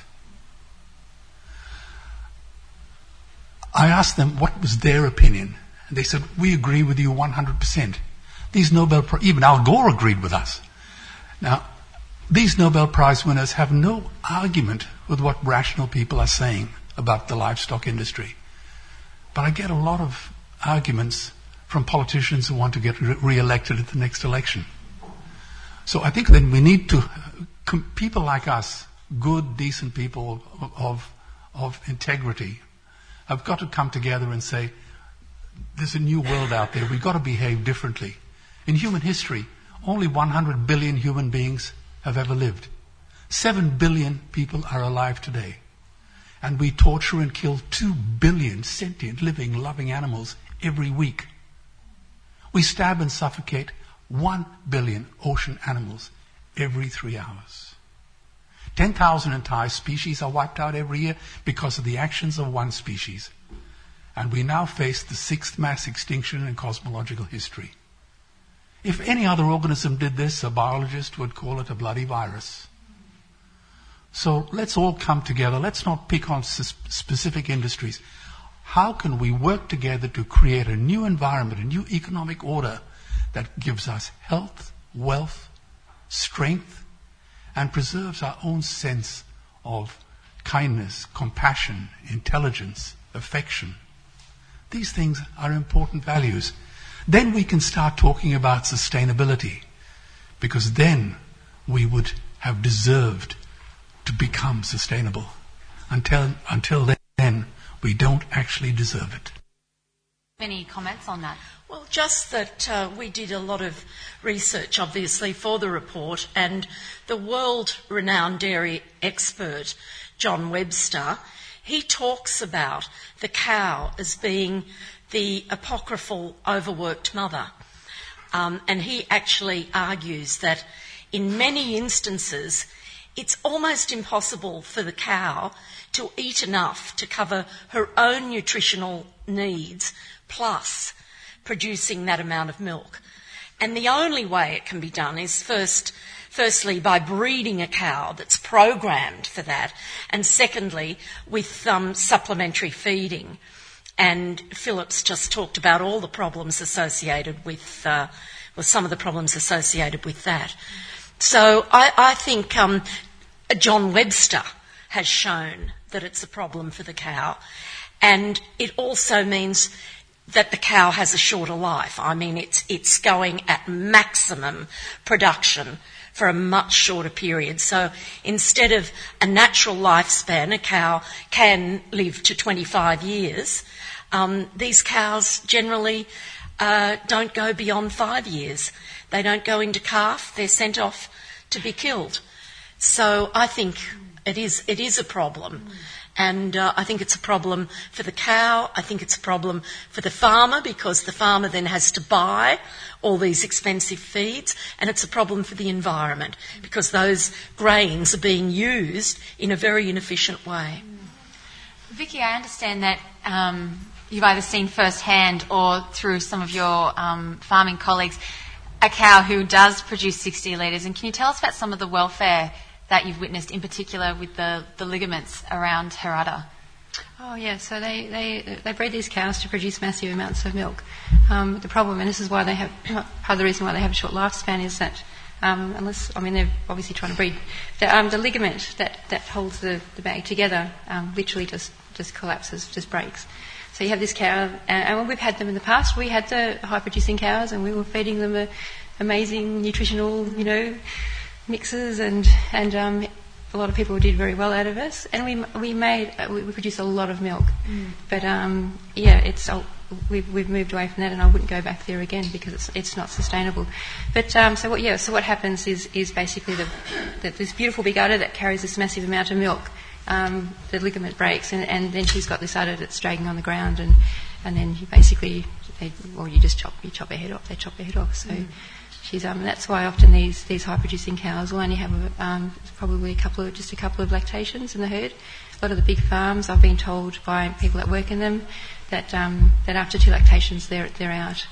I asked them what was their opinion, and they said, We agree with you 100%. These Nobel, even Al Gore agreed with us. Now, these Nobel Prize winners have no argument with what rational people are saying about the livestock industry. But I get a lot of arguments from politicians who want to get re elected at the next election. So I think that we need to, people like us, good, decent people of, of integrity, have got to come together and say, there's a new world out there. We've got to behave differently. In human history, only 100 billion human beings have ever lived. 7 billion people are alive today. And we torture and kill 2 billion sentient, living, loving animals every week. We stab and suffocate 1 billion ocean animals every three hours. 10,000 entire species are wiped out every year because of the actions of one species. And we now face the sixth mass extinction in cosmological history. If any other organism did this, a biologist would call it a bloody virus. So let's all come together. Let's not pick on specific industries. How can we work together to create a new environment, a new economic order that gives us health, wealth, strength, and preserves our own sense of kindness, compassion, intelligence, affection. These things are important values. Then we can start talking about sustainability, because then we would have deserved to become sustainable. Until, until then, we don't actually deserve it. Any comments on that? Well, just that uh, we did a lot of research, obviously, for the report, and the world renowned dairy expert, John Webster, he talks about the cow as being the apocryphal overworked mother. Um, and he actually argues that in many instances, it's almost impossible for the cow to eat enough to cover her own nutritional needs, plus producing that amount of milk. And the only way it can be done is first Firstly, by breeding a cow that's programmed for that, and secondly, with um, supplementary feeding. And Philip's just talked about all the problems associated with, uh, well, some of the problems associated with that. So I, I think um, John Webster has shown that it's a problem for the cow. And it also means that the cow has a shorter life. I mean, it's, it's going at maximum production for a much shorter period. So instead of a natural lifespan, a cow can live to 25 years. Um, these cows generally uh, don't go beyond five years. They don't go into calf. They're sent off to be killed. So I think it is, it is a problem. And uh, I think it's a problem for the cow. I think it's a problem for the farmer because the farmer then has to buy all these expensive feeds. And it's a problem for the environment because those grains are being used in a very inefficient way. Vicky, I understand that um, you've either seen firsthand or through some of your um, farming colleagues a cow who does produce 60 litres. And can you tell us about some of the welfare that you've witnessed, in particular with the, the ligaments around her udder? Oh yeah, so they, they, they breed these cows to produce massive amounts of milk. Um, the problem, and this is why they have part of the reason why they have a short lifespan, is that um, unless I mean they're obviously trying to breed, the, um, the ligament that, that holds the, the bag together um, literally just just collapses, just breaks. So you have this cow, and, we've had them in the past. We had the high producing cows, and we were feeding them a, amazing nutritional, you know, mixes, and and um, a lot of people did very well out of us, and we we made uh, we, we produced a lot of milk. Mm. But um, yeah, it's we've we've moved away from that, and I wouldn't go back there again because it's it's not sustainable. But um, so what yeah, so what happens is is basically the, the this beautiful big udder that carries this massive amount of milk um, the ligament breaks, and, and then she's got this udder that's dragging on the ground, and and then you basically, they, or you just chop you chop her head off. They chop her head off. So mm. She's um, that's why often these these high producing cows will only have a, um, probably a couple of just a couple of lactations in the herd. A lot of the big farms, I've been told by people that work in them, that um, that after two lactations they're they're out.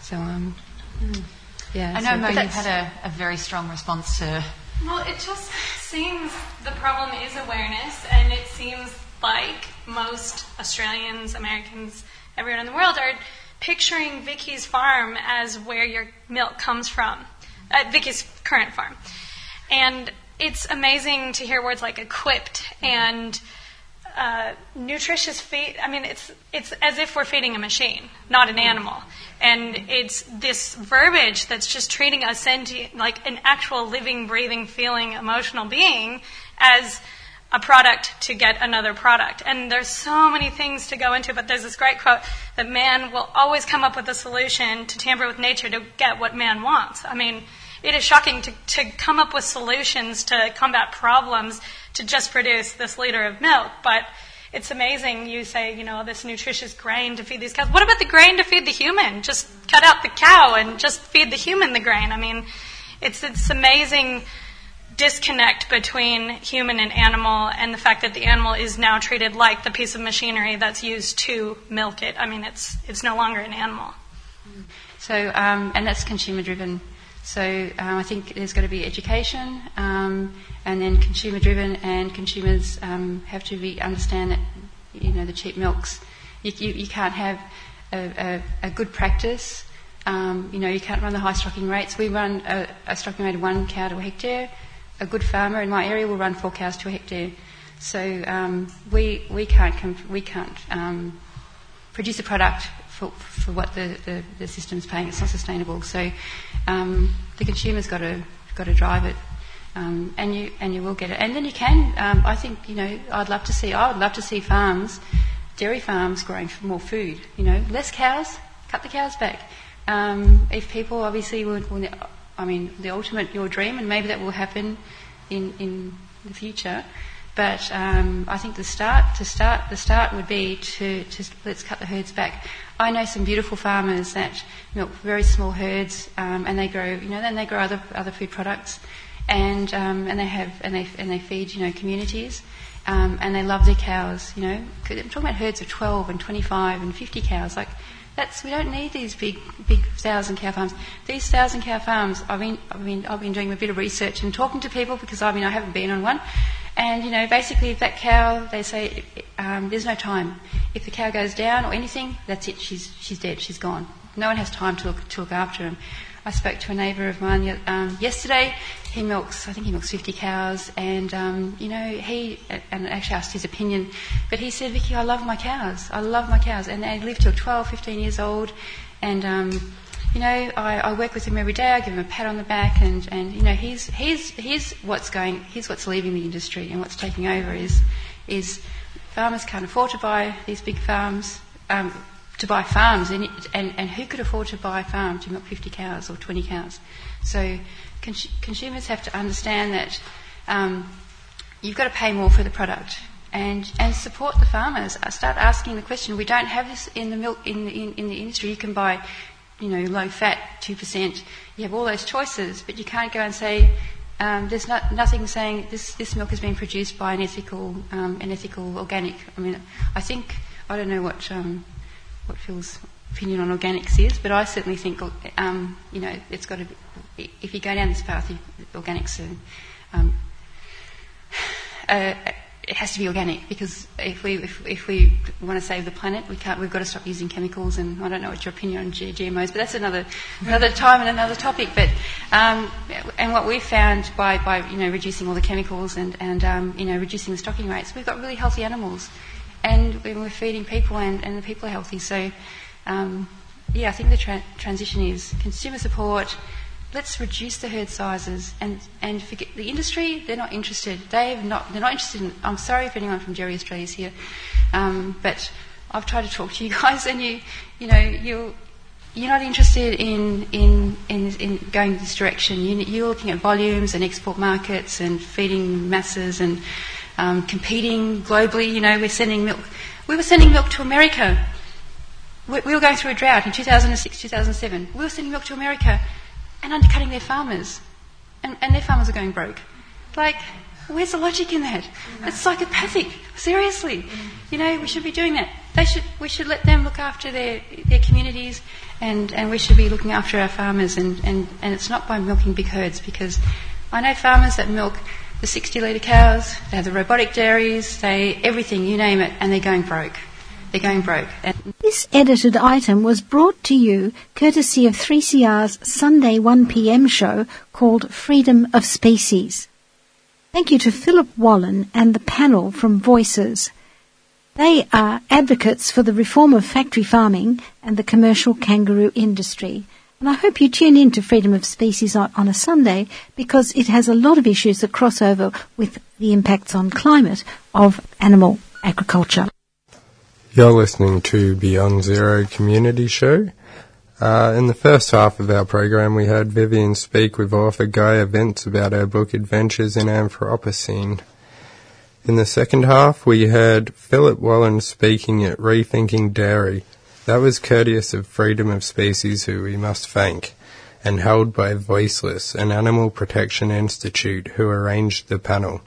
So um, mm. yeah. I know so, Mo, you've had a, a very strong response to well, it just seems the problem is awareness, and it seems like most Australians, Americans, everyone in the world are picturing Vicky's farm as where your milk comes from, uh, Vicky's current farm. And it's amazing to hear words like equipped and uh, nutritious feed. I mean, it's it's as if we're feeding a machine, not an animal. And it's this verbiage that's just treating a sentient, like an actual living, breathing, feeling, emotional being as a product to get another product. And there's so many things to go into, but there's this great quote that man will always come up with a solution to tamper with nature to get what man wants. I mean, it is shocking to, to come up with solutions to combat problems to just produce this liter of milk, but it's amazing you say, you know, this nutritious grain to feed these cows. What about the grain to feed the human? Just cut out the cow and just feed the human the grain. I mean, it's it's amazing disconnect between human and animal and the fact that the animal is now treated like the piece of machinery that's used to milk it. I mean, it's it's no longer an animal. So, um, and that's consumer driven so um, I think there's got to be education, um, and then consumer driven, and consumers um, have to be understand that you know the cheap milks. You, you, you can't have a, a, a good practice. Um, you know you can't run the high stocking rates. We run a, a stocking rate of one cow to a hectare. A good farmer in my area will run four cows to a hectare. So um, we we can't we can't um, produce a product for, for what the, the, the system's paying. It's not sustainable. So um, the consumer's got to got to drive it, um, and you and you will get it. And then you can. Um, I think you know. I'd love to see. I would love to see farms, dairy farms, growing more food. You know, less cows. Cut the cows back. Um, if people obviously would, I mean, the ultimate your dream, and maybe that will happen in in the future. But um, I think the start to start the start would be to, to let's cut the herds back. I know some beautiful farmers that milk very small herds, um, and they grow you know then they grow other other food products, and um, and they have and they and they feed you know communities, um, and they love their cows. You know, I'm talking about herds of 12 and 25 and 50 cows. Like That's we don't need these big, big thousand cow farms. These thousand cow farms, I've been, I've been, I've been doing a bit of research and talking to people because I mean I haven't been on one, and you know basically if that cow, they say um, there's no time. If the cow goes down or anything, that's it. She's she's dead. She's gone. No one has time to look to look after them. I spoke to a neighbour of mine um, yesterday. He milks, I think he milks 50 cows, and um, you know he and actually asked his opinion, but he said, "Vicky, I love my cows. I love my cows, and they live till 12, 15 years old, and um, you know I, I, work with him every day. I give him a pat on the back, and, and you know he's he's he's what's going, he's what's leaving the industry, and what's taking over is is farmers can't afford to buy these big farms." Um, to buy farms, and, and, and who could afford to buy a farm to milk 50 cows or 20 cows? So consumers have to understand that um, you've got to pay more for the product and, and support the farmers. Start asking the question. We don't have this in the milk in in, in the industry. You can buy, you know, low fat, two percent. You have all those choices, but you can't go and say um, there's not, nothing saying this, this milk has been produced by an ethical, um, an ethical organic. I mean, I think I don't know what um, what Phil's opinion on organics is, but I certainly think, um, you know, it's got to be, if you go down this path, organics are, um, uh, it has to be organic because if we if, if, we want to save the planet, we can't. We've got to stop using chemicals. And I don't know what your opinion on GMOs, but that's another another time and another topic. But um, and what we've found by, by you know reducing all the chemicals and and um, you know reducing the stocking rates, we've got really healthy animals and we're feeding people and, and the people are healthy. So, um, yeah, I think the tra- transition is consumer support. Let's reduce the herd sizes and, and forget the industry. They're not interested. They have not. They're not interested in. I'm sorry if anyone from Dairy Australia is here, um, but I've tried to talk to you guys, and you, you know, you you're not interested in, in, in, in going this direction. You, are looking at volumes and export markets and feeding masses and um, competing globally. You know, we're sending milk. We were sending milk to America. We, we were going through a drought in 2006, 2007. We were sending milk to America and undercutting their farmers. And, and their farmers are going broke. Like, where's the logic in that? It's psychopathic. Seriously. You know, we should be doing that. They should, we should let them look after their, their communities and, and we should be looking after our farmers and, and, and it's not by milking big herds because I know farmers that milk the 60 litre cows, they have the robotic dairies, they everything, you name it, and they're going broke. They're going broke. And this edited item was brought to you courtesy of 3CR's Sunday 1pm show called Freedom of Species. Thank you to Philip Wollen and the panel from Voices. They are advocates for the reform of factory farming and the commercial kangaroo industry. And I hope you tune in to Freedom of Species on, on, a Sunday because it has a lot of issues that cross over with the impacts on climate of animal agriculture. You're listening to Beyond Zero Community Show. Uh, in the first half of our program, we heard Vivian speak with author Gaia Vince about her book Adventures in Anthropocene. In the second half, we heard Philip Wollen speaking at Rethinking Dairy that was courteous of Freedom of Species who we must thank, and held by Voiceless, an animal protection institute who arranged the panel.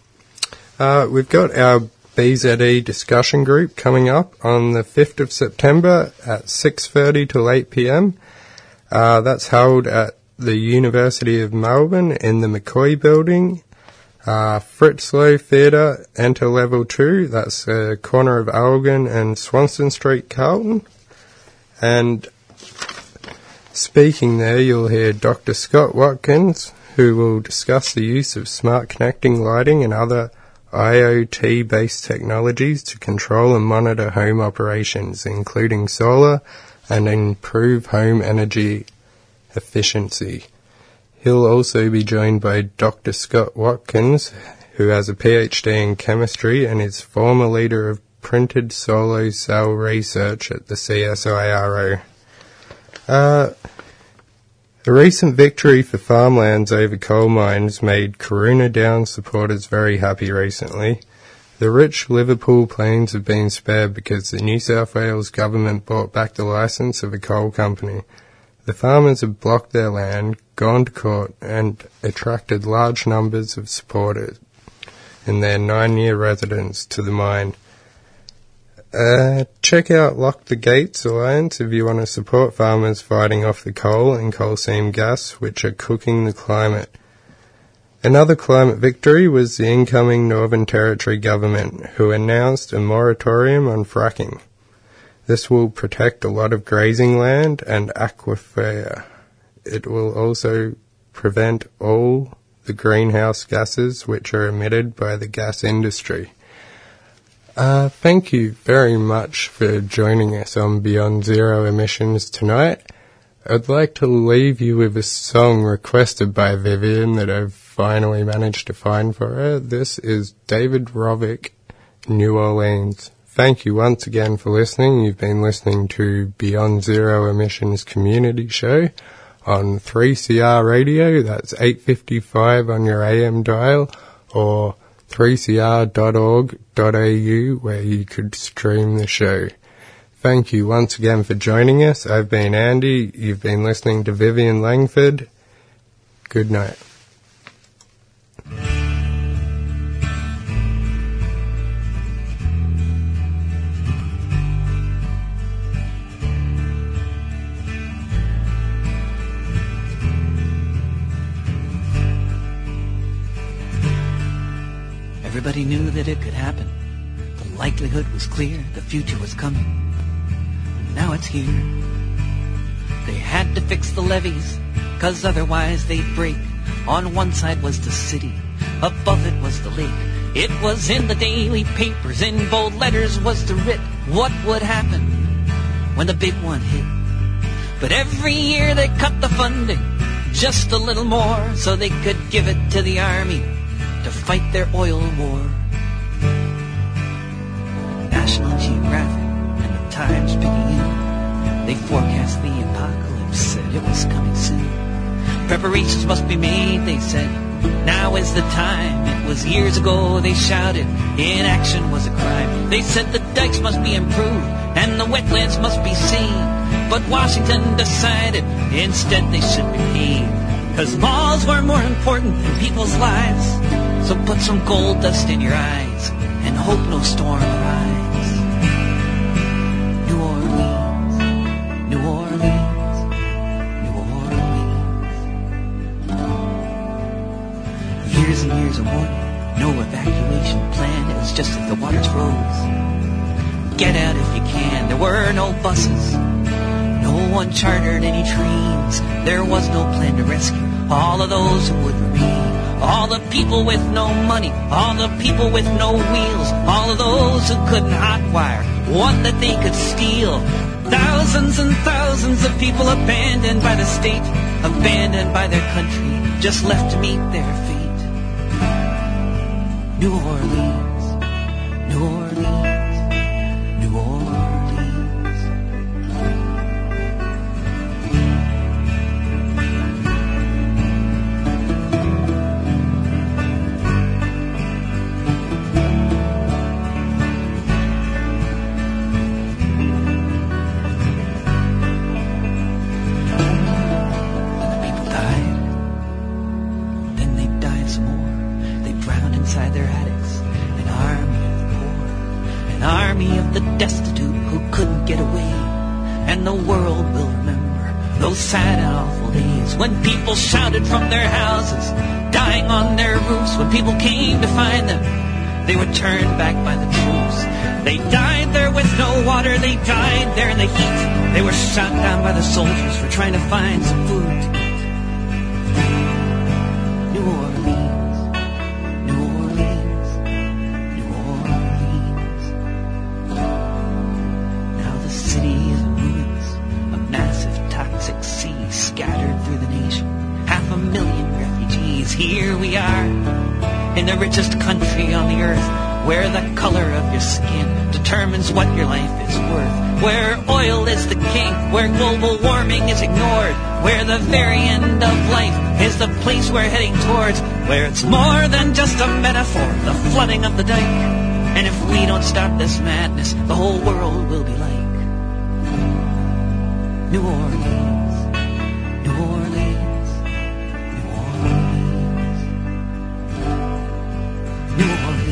Uh, we've got our BZE discussion group coming up on the 5th of September at 6.30 till 8pm. Uh, that's held at the University of Melbourne in the McCoy building. Uh, Fritz Loewe Theatre, enter level 2, that's the corner of Elgin and Swanston Street, Carlton. And speaking there, you'll hear Dr. Scott Watkins, who will discuss the use of smart connecting lighting and other IoT based technologies to control and monitor home operations, including solar and improve home energy efficiency. He'll also be joined by Dr. Scott Watkins, who has a PhD in chemistry and is former leader of printed solar cell research at the CSIRO. Uh, a recent victory for farmlands over coal mines made Corunna Downs supporters very happy recently. The rich Liverpool plains have been spared because the New South Wales government bought back the licence of a coal company. The farmers have blocked their land, gone to court, and attracted large numbers of supporters in their nine year residence to the mine. Uh, check out Lock the Gates Alliance if you want to support farmers fighting off the coal and coal seam gas, which are cooking the climate. Another climate victory was the incoming Northern Territory government, who announced a moratorium on fracking. This will protect a lot of grazing land and aquifer. It will also prevent all the greenhouse gases which are emitted by the gas industry. Uh, thank you very much for joining us on Beyond Zero Emissions tonight. I'd like to leave you with a song requested by Vivian that I've finally managed to find for her. This is David Rovics, New Orleans. Thank you once again for listening. You've been listening to Beyond Zero Emissions Community Show on 3CR Radio. That's 855 on your AM dial or 3cr.org.au where you could stream the show. Thank you once again for joining us. I've been Andy. You've been listening to Vivian Langford. Good night. Everybody knew that it could happen. The likelihood was clear, the future was coming. Now it's here. They had to fix the levees, cause otherwise they'd break. On one side was the city, above it was the lake. It was in the daily papers, in bold letters was the writ. What would happen when the big one hit? But every year they cut the funding just a little more so they could give it to the army to fight their oil war. National Geographic and the Times Picayune, they forecast the apocalypse, said it was coming soon. Preparations must be made, they said. Now is the time. It was years ago they shouted. Inaction was a crime. They said the dikes must be improved and the wetlands must be saved. But Washington decided instead they should be paved. Cause laws were more important than people's lives. So put some gold dust in your eyes and hope no storm arrives. New Orleans, New Orleans, New Orleans. Years and years of warning, no evacuation plan. It was just that the waters rose. Get out if you can. There were no buses. No one chartered any trains. There was no plan to rescue all of those who would. All the people with no money, all the people with no wheels, all of those who couldn't hotwire one that they could steal. Thousands and thousands of people abandoned by the state, abandoned by their country, just left to meet their fate. New Orleans, from their houses, dying on their roofs. When people came to find them, they were turned back by the troops. They died there with no water. They died there in the heat. They were shot down by the soldiers for trying to find some food where the color of your skin determines what your life is worth, where oil is the king, where global warming is ignored, where the very end of life is the place we're heading towards, where it's more than just a metaphor, the flooding of the dike. And if we don't stop this madness, the whole world will be like New Orleans, New Orleans, New Orleans, New Orleans.